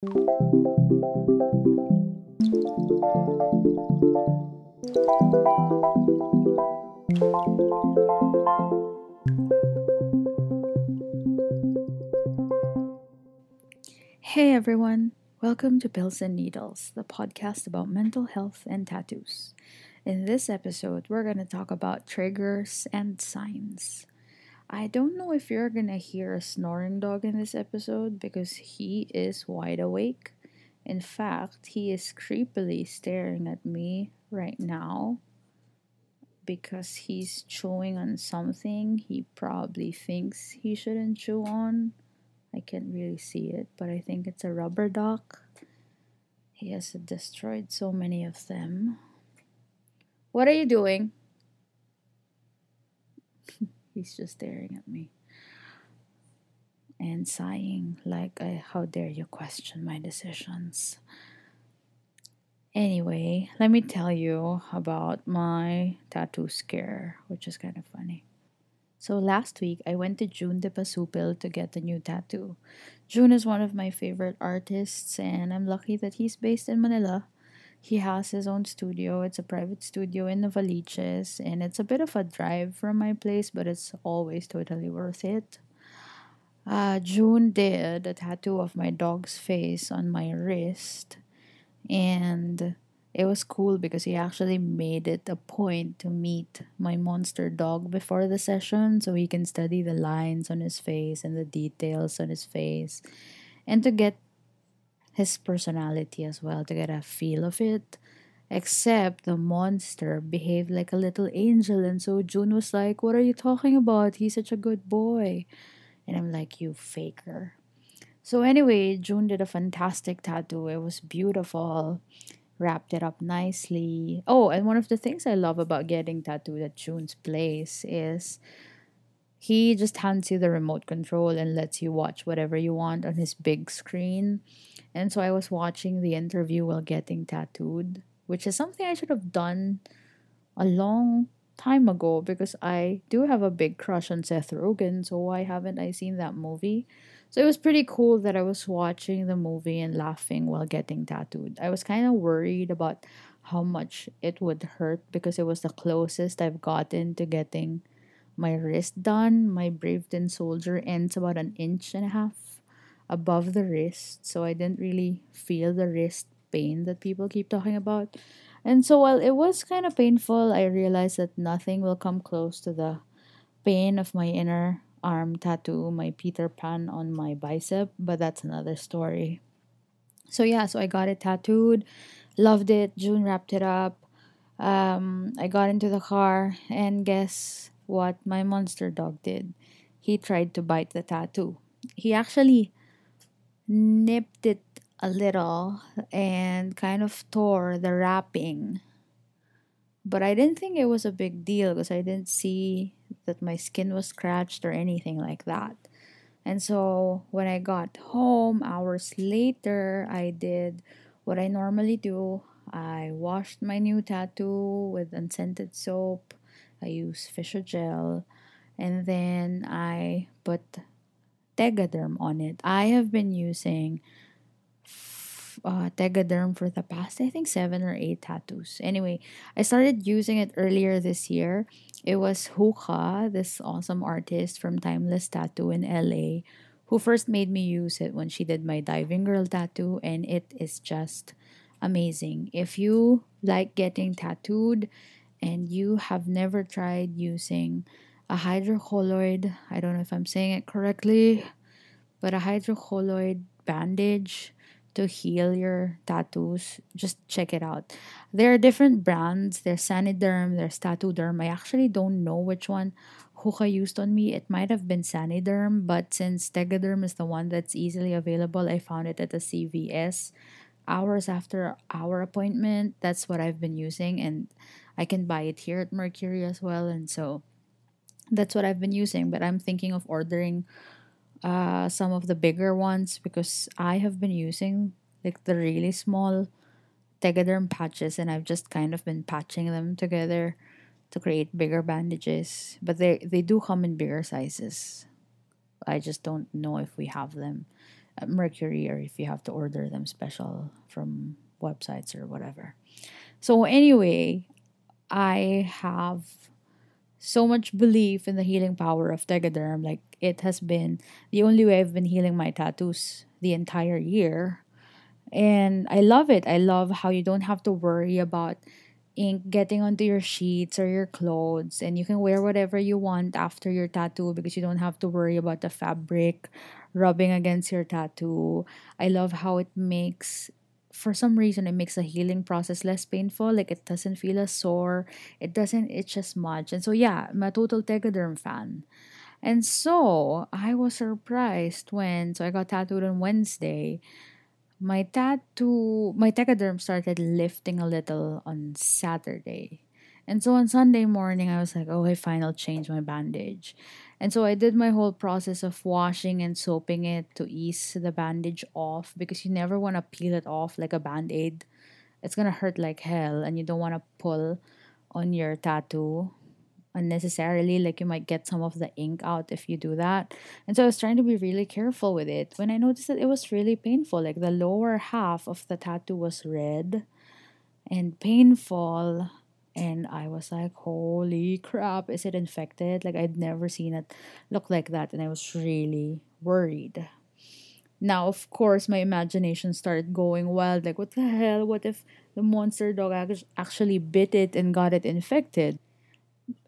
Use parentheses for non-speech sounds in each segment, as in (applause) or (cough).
Hey everyone, welcome to Pills and Needles, the podcast about mental health and tattoos. In this episode, we're going to talk about triggers and signs. I don't know if you're to hear a snoring dog in this episode because he is wide awake. In fact, he is creepily staring at me right now because he's chewing on something he probably thinks he shouldn't chew on I can't really see it, but I think it's a rubber duck. He has destroyed so many of them. What are you doing? (laughs) He's just staring at me and sighing like, How dare you question my decisions? Anyway, let me tell you about my tattoo scare, which is kind of funny. So last week, I went to June de Pasupil to get a new tattoo. June is one of my favorite artists, and I'm lucky that he's based in Manila. He has his own studio. It's a private studio in Novaliches, and it's a bit of a drive from my place, but it's always totally worth it. Uh, June did a tattoo of my dog's face on my wrist, and it was cool because he actually made it a point to meet my monster dog before the session so he can study the lines on his face and the details on his face and to get his personality as well, to get a feel of it. Except the monster behaved like a little angel, and so June was like, What are you talking about? He's such a good boy. And I'm like, You faker. So, anyway, June did a fantastic tattoo. It was beautiful wrapped it up nicely. Oh, and one of the things I love about getting tattooed at June's place is he just hands you the remote control and lets you watch whatever you want on his big screen. And so I was watching the interview while getting tattooed, which is something I should have done a long time ago because I do have a big crush on Seth Rogen. So why haven't I seen that movie? So it was pretty cool that I was watching the movie and laughing while getting tattooed. I was kind of worried about how much it would hurt because it was the closest I've gotten to getting my wrist done. My Brave Tin Soldier ends about an inch and a half above the wrist, so I didn't really feel the wrist pain that people keep talking about. And so while it was kind of painful, I realized that nothing will come close to the pain of my inner arm tattoo, my Peter Pan on my bicep, but that's another story. So yeah, so I got it tattooed, loved it. June wrapped it up. Um, I got into the car, and guess what? My monster dog did. He tried to bite the tattoo. He actually nipped it a little and kind of tore the wrapping. But I didn't think it was a big deal because I didn't see that my skin was scratched or anything like that. And so when I got home hours later, I did what I normally do. I washed my new tattoo with unscented soap. I used gel and then I put Tegaderm on it. I have been using uh, Tegaderm for the past, I think, seven or eight tattoos. Anyway, I started using it earlier this year. It was Huka, this awesome artist from Timeless Tattoo in LA, who first made me use it when she did my Diving Girl tattoo, and it is just amazing. If you like getting tattooed and you have never tried using a hydrocolloid, I don't know if I'm saying it correctly, but a hydrocolloid bandage to heal your tattoos, just check it out. There are different brands. There's Saniderm, there's Tattoo Derm. I actually don't know which one Huka used on me. It might have been Saniderm, but since Tegaderm is the one that's easily available, I found it at the CVS hours after our appointment. That's what I've been using, and I can buy it here at Mercury as well. And so that's what I've been using. But I'm thinking of ordering uh, some of the bigger ones because I have been using like the really small Tegaderm patches and I've just kind of been patching them together to create bigger bandages. But they, they do come in bigger sizes. I just don't know if we have them at Mercury or if you have to order them special from websites or whatever. So, anyway, I have so much belief in the healing power of Tegaderm. Like, it has been the only way I've been healing my tattoos the entire year. And I love it. I love how you don't have to worry about ink getting onto your sheets or your clothes and you can wear whatever you want after your tattoo because you don't have to worry about the fabric rubbing against your tattoo. I love how it makes for some reason it makes the healing process less painful. Like it doesn't feel as sore. It doesn't itch as much. And so yeah i'm a total tegaderm fan. And so i was surprised when so i got tattooed on wednesday. My tattoo, my tegaderm started lifting a little on Saturday. And so on Sunday morning, I was like, oh, I finally changed my bandage. And so I did my whole process of washing and soaping it to ease the bandage off because you never want to peel it off like a band aid. It's going to hurt like hell, and you don't want to pull on your tattoo unnecessarily like you might get some of the ink out if you do that and so i was trying to be really careful with it when i noticed that it was really painful like the lower half of the tattoo was red and painful and i was like holy crap is it infected like i'd never seen it look like that and i was really worried now of course my imagination started going wild like what the hell what if the monster dog actually bit it and got it infected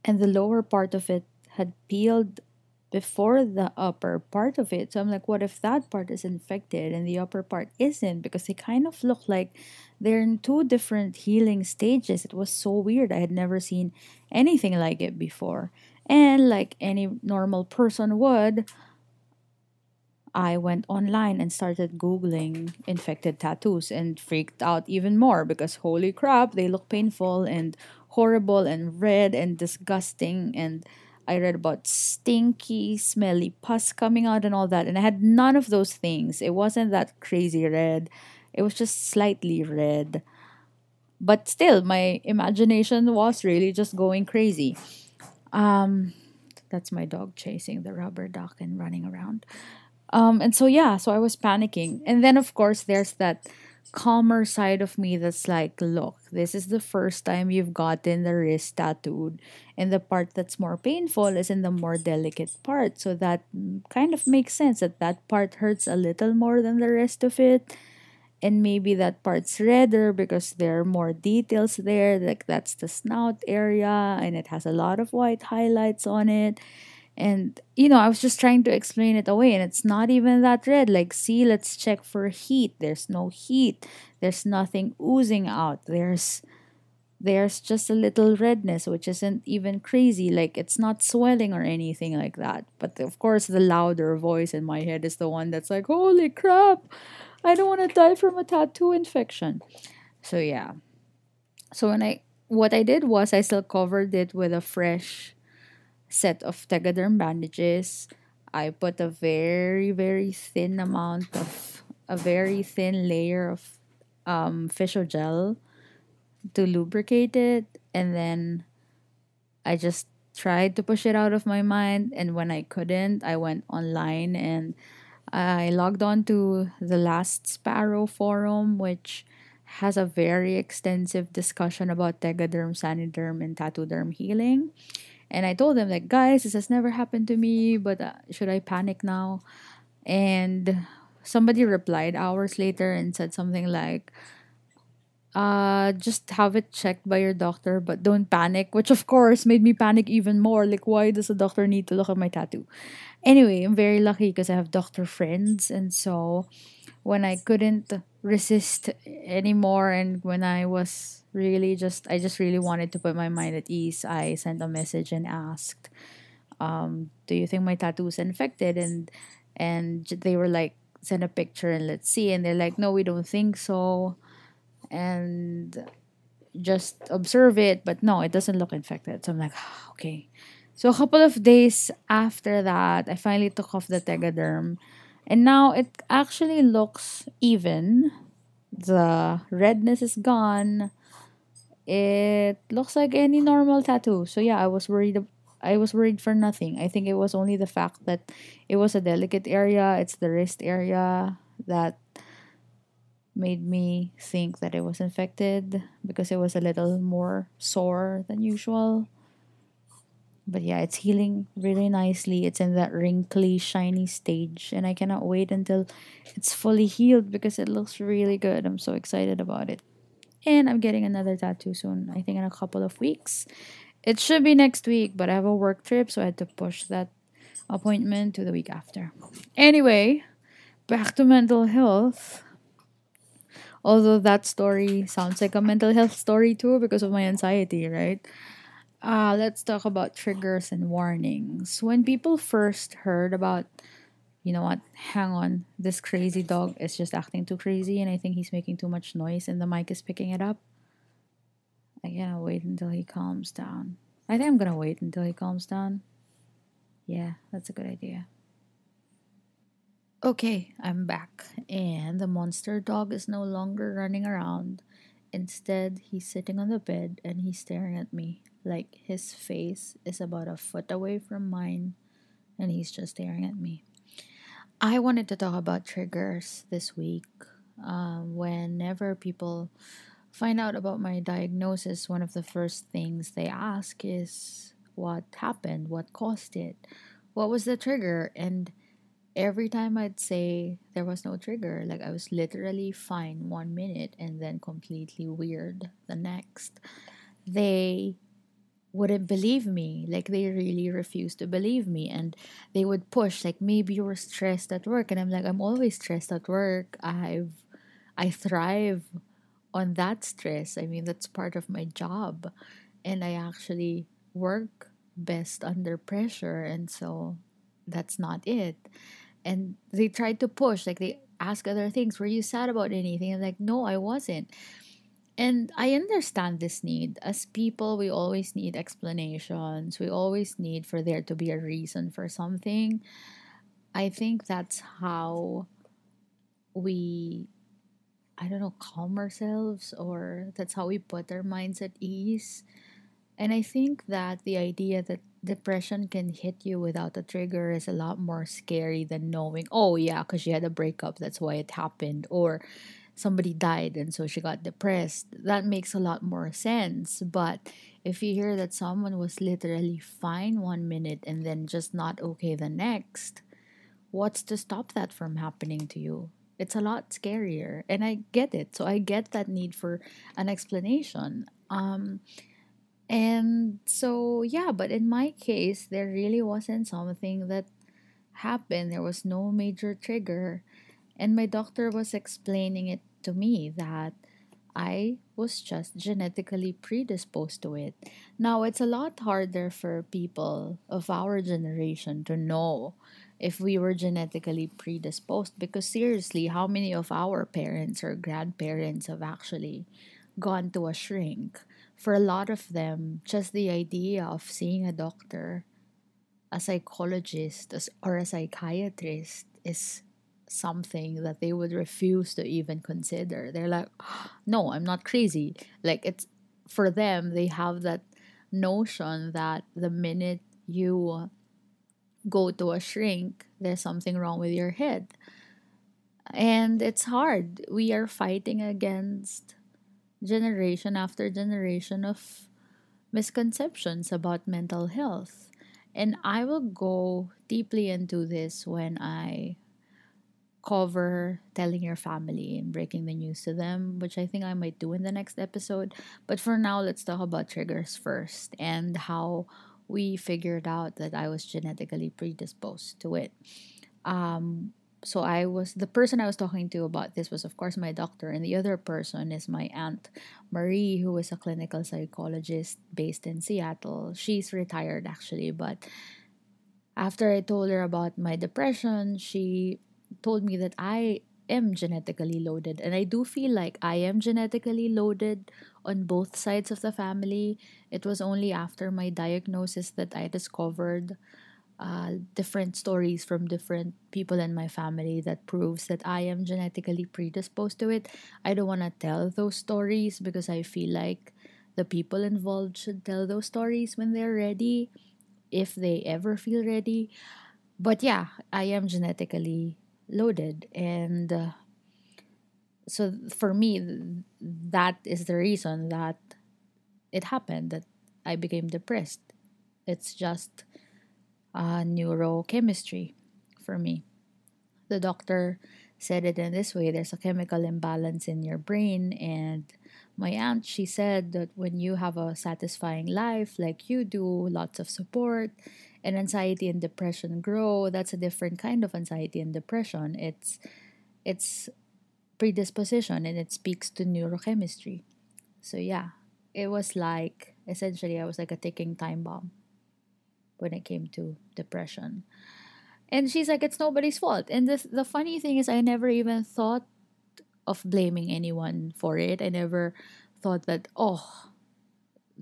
and the lower part of it had peeled before the upper part of it. So I'm like, what if that part is infected and the upper part isn't? Because they kind of look like they're in two different healing stages. It was so weird. I had never seen anything like it before. And like any normal person would, I went online and started Googling infected tattoos and freaked out even more because holy crap, they look painful and horrible and red and disgusting and I read about stinky, smelly pus coming out and all that. And I had none of those things. It wasn't that crazy red. It was just slightly red. But still, my imagination was really just going crazy. Um, that's my dog chasing the rubber duck and running around. Um, and so, yeah, so I was panicking. And then, of course, there's that calmer side of me that's like, look, this is the first time you've gotten the wrist tattooed, and the part that's more painful is in the more delicate part. So that kind of makes sense that that part hurts a little more than the rest of it. And maybe that part's redder because there are more details there. Like that's the snout area, and it has a lot of white highlights on it. And you know i was just trying to explain it away and it's not even that red. Like see let's check for heat. There's no heat. There's nothing oozing out. There's there's just a little redness which isn't even crazy. Like it's not swelling or anything like that. But of course the louder voice in my head is the one that's like holy crap i don't want to die from a tattoo infection so yeah so when i what i did was i still covered it with a fresh set of Tegaderm bandages. I put a very, very thin amount of, a very thin layer of um, gel to lubricate it. And then I just tried to push it out of my mind. And when I couldn't, I went online and I logged on to the Last Sparrow forum, which has a very extensive discussion about Tegaderm, Saniderm, and Tattoo Derm healing. And I told them like, guys, this has never happened to me, but uh, should I panic now? And somebody replied hours later and said something like, uh, just have it checked by your doctor, but don't panic, which of course made me panic even more. Like, why does a doctor need to look at my tattoo? Anyway, I'm very lucky because I have doctor friends, and so when I couldn't resist anymore and when I was really just I just really wanted to put my mind at ease, I sent a message and asked, um, do you think my tattoo is infected? And and they were like, send a picture and let's see. And they're like, no, we don't think so. And just observe it, but no, it doesn't look infected. So I'm like, ah, okay. So a couple of days after that, I finally took off the Tegaderm and now it actually looks even. The redness is gone. It looks like any normal tattoo. So yeah, I was worried I was worried for nothing. I think it was only the fact that it was a delicate area, it's the wrist area. that made me think that it was infected because it was a little more sore than usual. But yeah, it's healing really nicely. It's in that wrinkly, shiny stage, and I cannot wait until it's fully healed because it looks really good. I'm so excited about it. And I'm getting another tattoo soon, I think in a couple of weeks. It should be next week, but I have a work trip, so I had to push that appointment to the week after. Anyway, back to mental health. Although that story sounds like a mental health story too because of my anxiety, right? Uh, let's talk about triggers and warnings. When people first heard about, you know what, hang on, this crazy dog is just acting too crazy and I think he's making too much noise and the mic is picking it up. I cannot wait until he calms down. I think I'm gonna wait until he calms down. Yeah, that's a good idea. Okay, I'm back, and the monster dog is no longer running around. Instead, he's sitting on the bed and he's staring at me like his face is about a foot away from mine, and he's just staring at me. I wanted to talk about triggers this week. Um, whenever people find out about my diagnosis, one of the first things they ask is what happened, what caused it, what was the trigger. And every time I'd say there was no trigger, like I was literally fine one minute and then completely weird the next, they wouldn't believe me. Like they really refused to believe me. And they would push, like, maybe you were stressed at work. And I'm like, I'm always stressed at work. I've I thrive on that stress. I mean, that's part of my job. And I actually work best under pressure and so that's not it and they tried to push like they ask other things were you sad about anything? And like no i wasn't. And i understand this need. As people we always need explanations. We always need for there to be a reason for something. I think that's how we i don't know calm ourselves or that's how we put our minds at ease. And I think that the idea that depression can hit you without a trigger is a lot more scary than knowing, oh, yeah, because she had a breakup, that's why it happened, or somebody died and so she got depressed. That makes a lot more sense. But if you hear that someone was literally fine one minute and then just not okay the next, what's to stop that from happening to you? It's a lot scarier. And I get it. So I get that need for an explanation. Um, and so, yeah, but in my case, there really wasn't something that happened. There was no major trigger. And my doctor was explaining it to me that I was just genetically predisposed to it. Now, it's a lot harder for people of our generation to know if we were genetically predisposed because, seriously, how many of our parents or grandparents have actually gone to a shrink? For a lot of them, just the idea of seeing a doctor, a psychologist, or a psychiatrist is something that they would refuse to even consider. They're like, (gasps) no, I'm not crazy. Like, it's for them, they have that notion that the minute you go to a shrink, there's something wrong with your head. And it's hard. We are fighting against generation after generation of misconceptions about mental health. And I will go deeply into this when I cover telling your family and breaking the news to them, which I think I might do in the next episode. But for now, let's talk about triggers first and how we figured out that I was genetically predisposed to it. Um, so I was the person I was talking to about this was of course my doctor and the other person is my aunt Marie who is a clinical psychologist based in Seattle. She's retired actually, but after I told her about my depression, she told me that I am genetically loaded and I do feel like I am genetically loaded on both sides of the family. It was only after my diagnosis that I discovered uh, different stories from different people in my family that proves that I am genetically predisposed to it. I don't want to tell those stories because I feel like the people involved should tell those stories when they're ready, if they ever feel ready. But yeah, I am genetically loaded and uh, so for me that is the reason that it happened that i became depressed it's just uh, neurochemistry for me. The doctor said it in this way there's a chemical imbalance in your brain and my aunt she said that when you have a satisfying life like you do lots of support and anxiety and depression grow that's a different kind of anxiety and depression. It's it's predisposition and it speaks to neurochemistry. So yeah it was like essentially i was like a ticking time bomb when it came to depression and she's like it's nobody's fault and the, the funny thing is i never even thought of blaming anyone for it i never thought that oh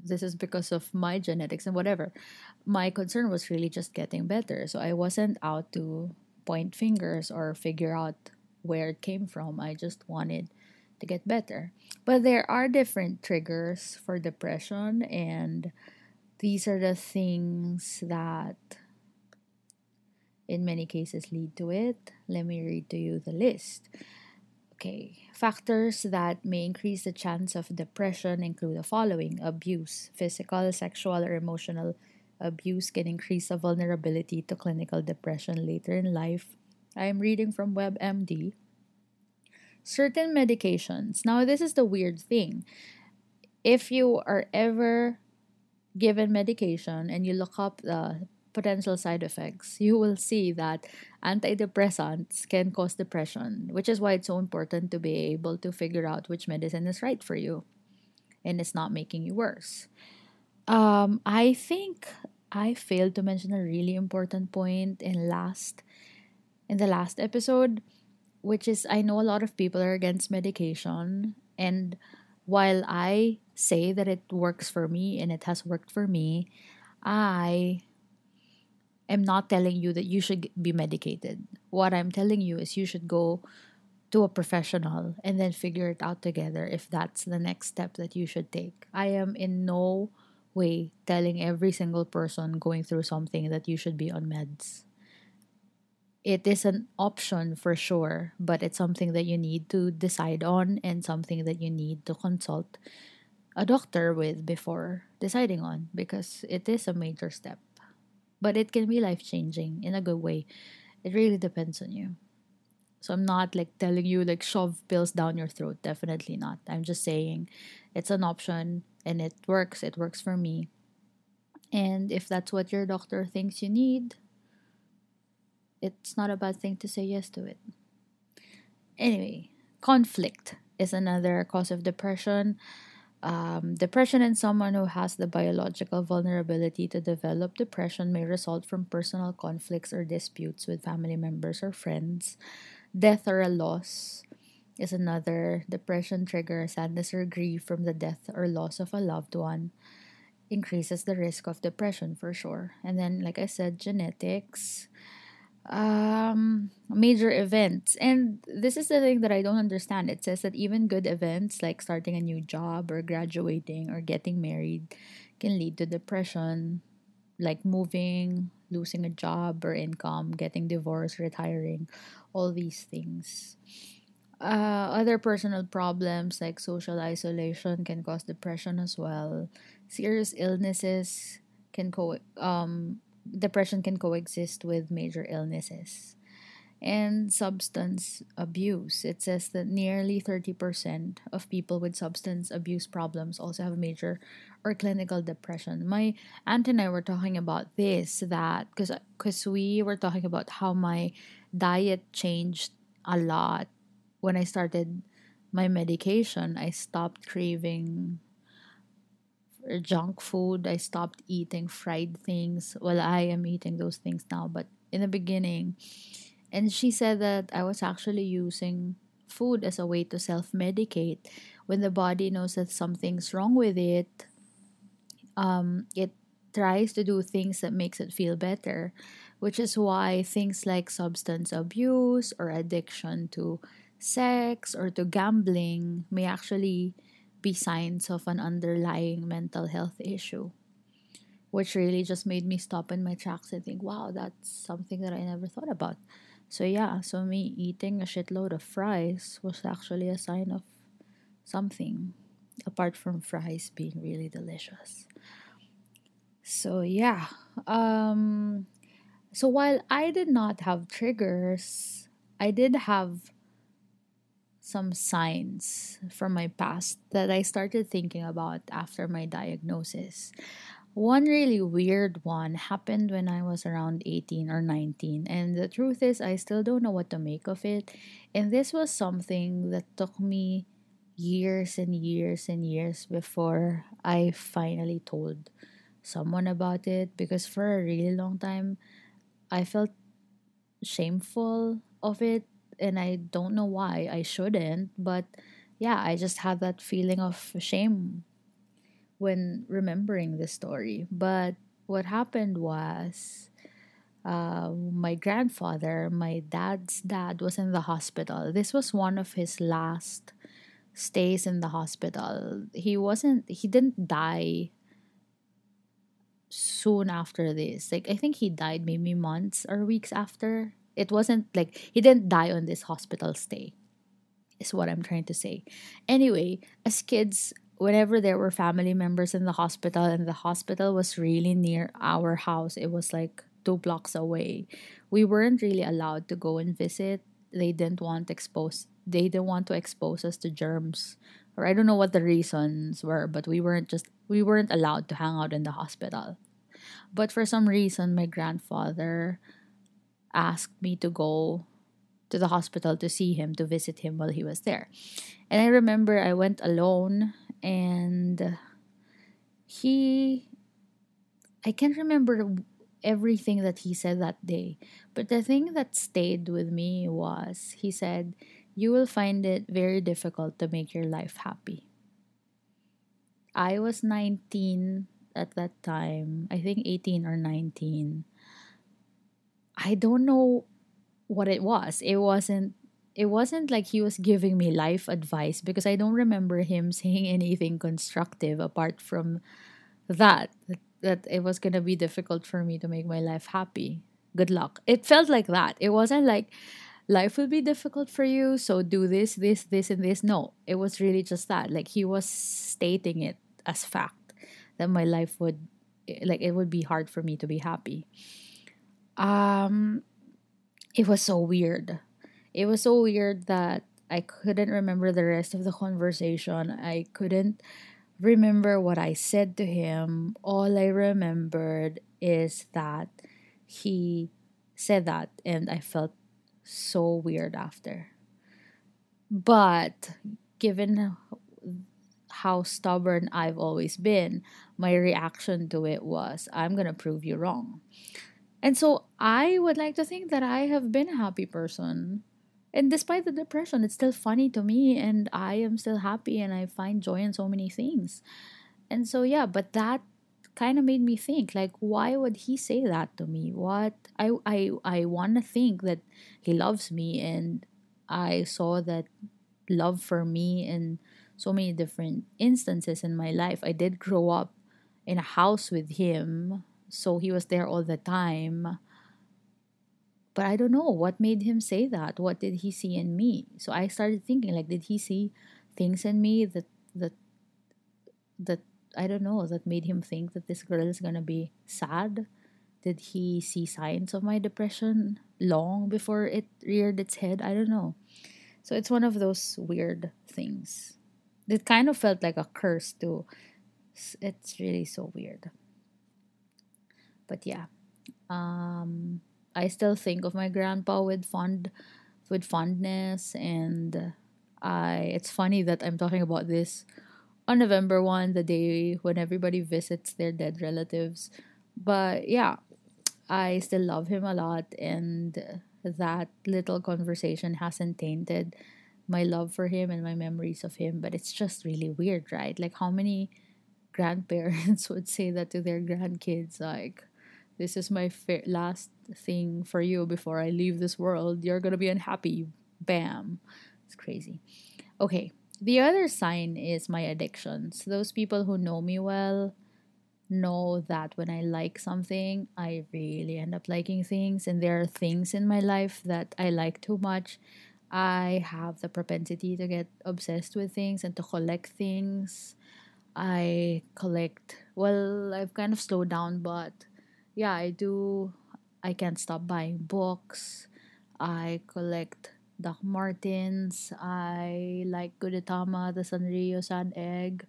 this is because of my genetics and whatever. My concern was really just getting better. So I wasn't out to point fingers or figure out where it came from. I just wanted to get better. But there are different triggers for depression, and these are the things that in many cases lead to it. Let me read to you the list. Okay, factors that may increase the chance of depression include the following abuse, physical, sexual, or emotional abuse can increase the vulnerability to clinical depression later in life. I am reading from WebMD. Certain medications. Now, this is the weird thing. If you are ever given medication and you look up the potential side effects, you will see that antidepressants can cause depression, which is why it's so important to be able to figure out which medicine is right for you and it's not making you worse. Um, I think I failed to mention a really important point in last in the last episode, which is I know a lot of people are against medication and while I say that it works for me and it has worked for me, I am not telling you that you should be medicated. What I'm telling you is you should go to a professional and then figure it out together if that's the next step that you should take. I am in no way telling every single person going through something that you should be on meds. It is an option for sure, but it's something that you need to decide on and something that you need to consult a doctor with before deciding on because it is a major step but it can be life changing in a good way. It really depends on you. So I'm not like telling you like shove pills down your throat. Definitely not. I'm just saying it's an option and it works. It works for me. And if that's what your doctor thinks you need, it's not a bad thing to say yes to it. Anyway, conflict is another cause of depression um, depression in someone who has the biological vulnerability to develop depression may result from personal conflicts or disputes with family members or friends. Death or a loss is another depression trigger. Sadness or grief from the death or loss of a loved one increases the risk of depression for sure. And then, like I said, genetics um major events. And this is the thing that i don't understand. It says that even good events like starting a new job or graduating or getting married can lead to depression like moving losing a job or income getting divorced retiring all these things. Uh, other personal problems like social isolation can cause depression as well. Serious illnesses can co- um, depression can coexist with major illnesses. And substance abuse. It says that nearly 30% of people with substance abuse problems also have major or clinical depression. My aunt and I were talking about this that because we were talking about how my diet changed a lot when I started my medication. I stopped craving junk food. I stopped eating fried things. Well, I am eating those things now, but in the beginning, and she said that I was actually using food as a way to self medicate. When the body knows that something's wrong with it, um, it tries to do things that makes it feel better, which is why things like substance abuse or addiction to sex or to gambling may actually be signs of an underlying mental health issue. Which really just made me stop in my tracks and think, wow, that's something that I never thought about. So, yeah, so me eating a shitload of fries was actually a sign of something apart from fries being really delicious. So, yeah. Um, so, while I did not have triggers, I did have some signs from my past that I started thinking about after my diagnosis. One really weird one happened when I was around 18 or 19, and the truth is, I still don't know what to make of it. And this was something that took me years and years and years before I finally told someone about it because for a really long time I felt shameful of it and I don't know why I shouldn't, but yeah, I just had that feeling of shame when remembering the story. But what happened was uh, my grandfather, my dad's dad, was in the hospital. This was one of his last stays in the hospital. He wasn't, he didn't die soon after this. Like, I think he died maybe months or weeks after. It wasn't like he didn't die on this hospital stay, is what I'm trying to say. Anyway, as kids, whenever there were family members in the hospital and the hospital was really near our house, it was like two blocks away. We weren't really allowed to go and visit. They didn't want expose they didn't want to expose us to germs. Or I don't know what the reasons were, but we weren't just we weren't allowed to hang out in the hospital. But for some reason my grandfather asked me to go to the hospital to see him, to visit him while he was there. And I remember I went alone and he I can't remember everything that he said that day, but the thing that stayed with me was he said, You will find it very difficult to make your life happy. I was 19 at that time, I think 18 or 19. I don't know what it was. It wasn't it wasn't like he was giving me life advice because I don't remember him (laughs) saying anything constructive apart from that that it was going to be difficult for me to make my life happy. Good luck. It felt like that. It wasn't like life will be difficult for you, so do this, this, this and this. No, it was really just that. Like he was stating it as fact that my life would eh, like it would be hard for me to be happy. Um it was so weird it was so weird that I couldn't remember the rest of the conversation. I couldn't remember what I said to him. All I remembered is that he said that, and I felt so weird after. But given how stubborn I've always been, my reaction to it was, I'm going to prove you wrong. And so I would like to think that I have been a happy person. And despite the depression it's still funny to me and i am still happy and i find joy in so many things. And so yeah but that kind of made me think like why would he say that to me? What i i i want to think that he loves me and i saw that love for me in so many different instances in my life. I did grow up in a house with him so he was there all the time but I don't know what made him say that. What did he see in me? So I started thinking like did he see things in me that that that I don't know that made him think that this girl is going to be sad? Did he see signs of my depression long before it reared its head? I don't know. So it's one of those weird things. It kind of felt like a curse too. It's really so weird. But yeah. Um I still think of my grandpa with fond with fondness and I it's funny that I'm talking about this on November 1 the day when everybody visits their dead relatives but yeah I still love him a lot and that little conversation hasn't tainted my love for him and my memories of him but it's just really weird right like how many grandparents (laughs) would say that to their grandkids like this is my fa- last thing for you before I leave this world. You're going to be unhappy. Bam. It's crazy. Okay. The other sign is my addictions. Those people who know me well know that when I like something, I really end up liking things. And there are things in my life that I like too much. I have the propensity to get obsessed with things and to collect things. I collect, well, I've kind of slowed down, but yeah, I do. I can't stop buying books. I collect Doc Martens. I like Gudetama, the Sanrio San Egg.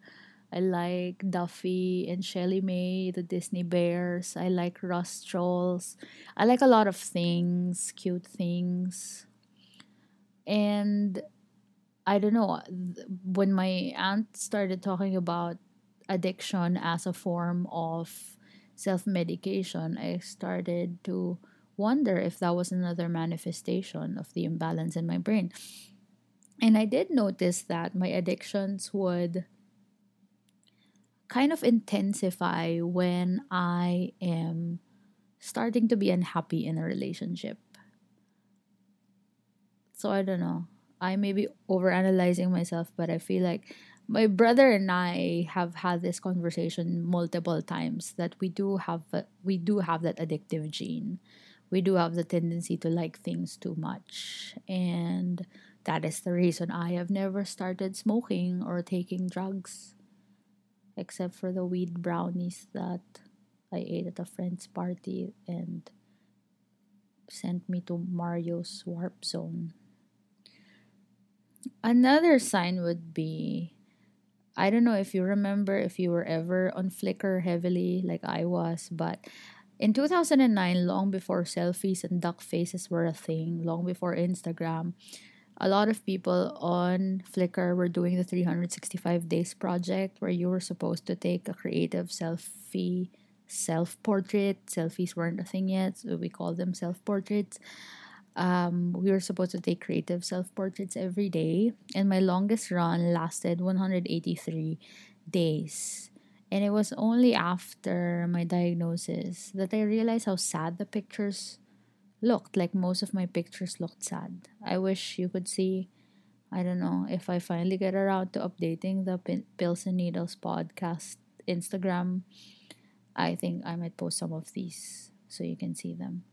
I like Duffy and ShellieMay, the Disney Bears. I like Russ Trolls. I like a lot of things, cute things. And I don't know, when my aunt started talking about addiction as a form of self medication, I started to wonder if that was another manifestation of the imbalance in my brain. And I did notice that my addictions would kind of intensify when I am starting to be unhappy in a relationship. So I don't know. I may be overanalyzing myself, but I feel like my brother and I have had this conversation multiple times that we do have we do have that addictive gene. We do have the tendency to like things too much and that is the reason I have never started smoking or taking drugs except for the weed brownies that I ate at a friend's party and sent me to Mario's warp zone. Another sign would be I don't know if you remember if you were ever on Flickr heavily like I was, but in 2009, long before selfies and duck faces were a thing, long before Instagram, a lot of people on Flickr were doing the 365 days project where you were supposed to take a creative selfie self portrait. Selfies weren't a thing yet, so we call them self portraits. Um, we were supposed to take creative self portraits every day, and my longest run lasted 183 days. And it was only after my diagnosis that I realized how sad the pictures looked like most of my pictures looked sad. I wish you could see. I don't know if I finally get around to updating the Pills and Needles podcast Instagram. I think I might post some of these so you can see them.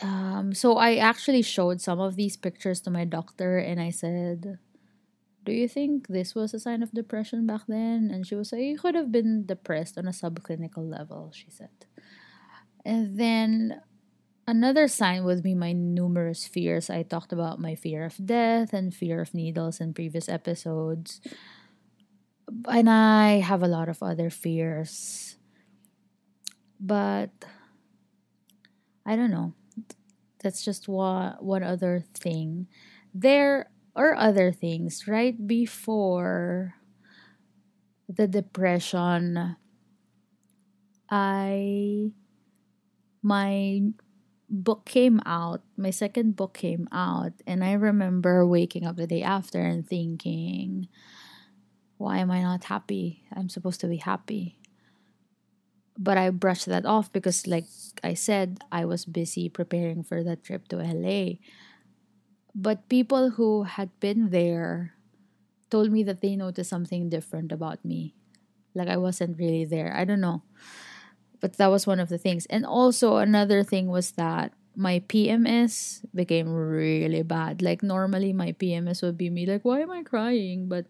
Um, so I actually showed some of these pictures to my doctor and I said, Do you think this was a sign of depression back then? And she was like, You could have been depressed on a subclinical level, she said. And then another sign would be my numerous fears. I talked about my fear of death and fear of needles in previous episodes. And I have a lot of other fears. But I don't know. That's just one, one other thing. There are other things right before the depression. I my book came out, my second book came out, and I remember waking up the day after and thinking, why am I not happy? I'm supposed to be happy. But I brushed that off because, like I said, I was busy preparing for that trip to LA. But people who had been there told me that they noticed something different about me. Like I wasn't really there. I don't know but that was one of the things. And also another thing was that my PMS became really bad. Like normally my PMS would be me like, why am I crying? But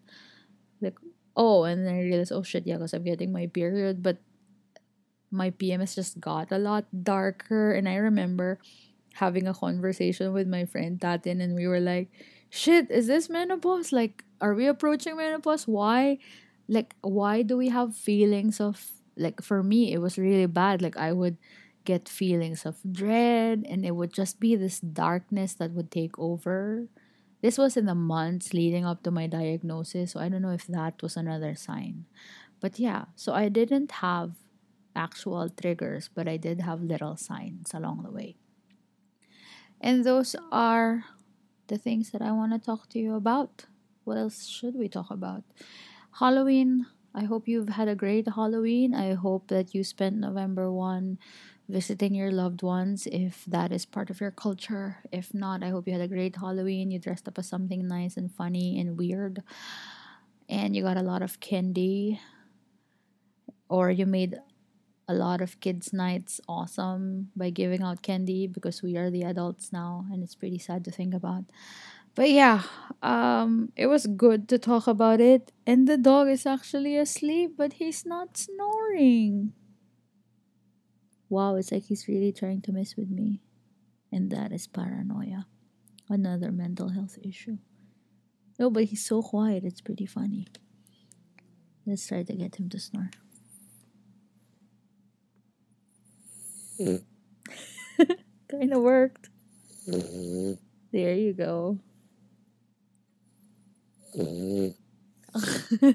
like oh, and then I realized, oh shit, yeah, because I'm getting my period. But my PMS just got a lot darker. And I remember having a conversation with my friend Tatin, and we were like, shit, is this menopause? Like, are we approaching menopause? Why? Like, why do we have feelings of like for me it was really bad like i would get feelings of dread and it would just be this darkness that would take over this was in the months leading up to my diagnosis so i don't know if that was another sign but yeah so i didn't have actual triggers but i did have little signs along the way and those are the things that i want to talk to you about what else should we talk about halloween I hope you've had a great Halloween. I hope that you spent November 1 visiting your loved ones if that is part of your culture. If not, I hope you had a great Halloween. You dressed up as something nice and funny and weird. And you got a lot of candy. or you made a lot of kids' nights awesome by giving out candy because we are the adults now, and it's pretty sad to think about. But yeah, um, it was good to talk about it. And the dog is actually asleep, but he's not snoring. Wow, it's like he's really trying to mess with me. And that is paranoia. Another mental health issue. No, but he's so quiet, it's pretty funny. Let's try to get him to snore. (laughs) kind of worked. Mm-hmm. There you go. Mm-hmm. (laughs)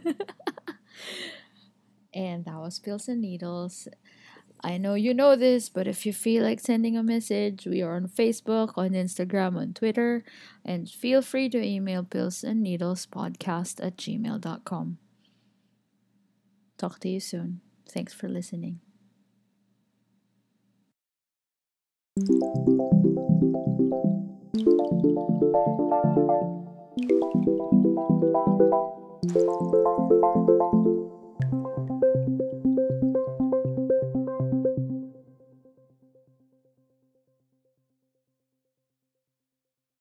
and that was Pills and Needles. I know you know this, but if you feel like sending a message, we are on Facebook, on Instagram, on Twitter, and feel free to email pills and needles podcast at gmail.com. Talk to you soon. Thanks for listening. Thank you.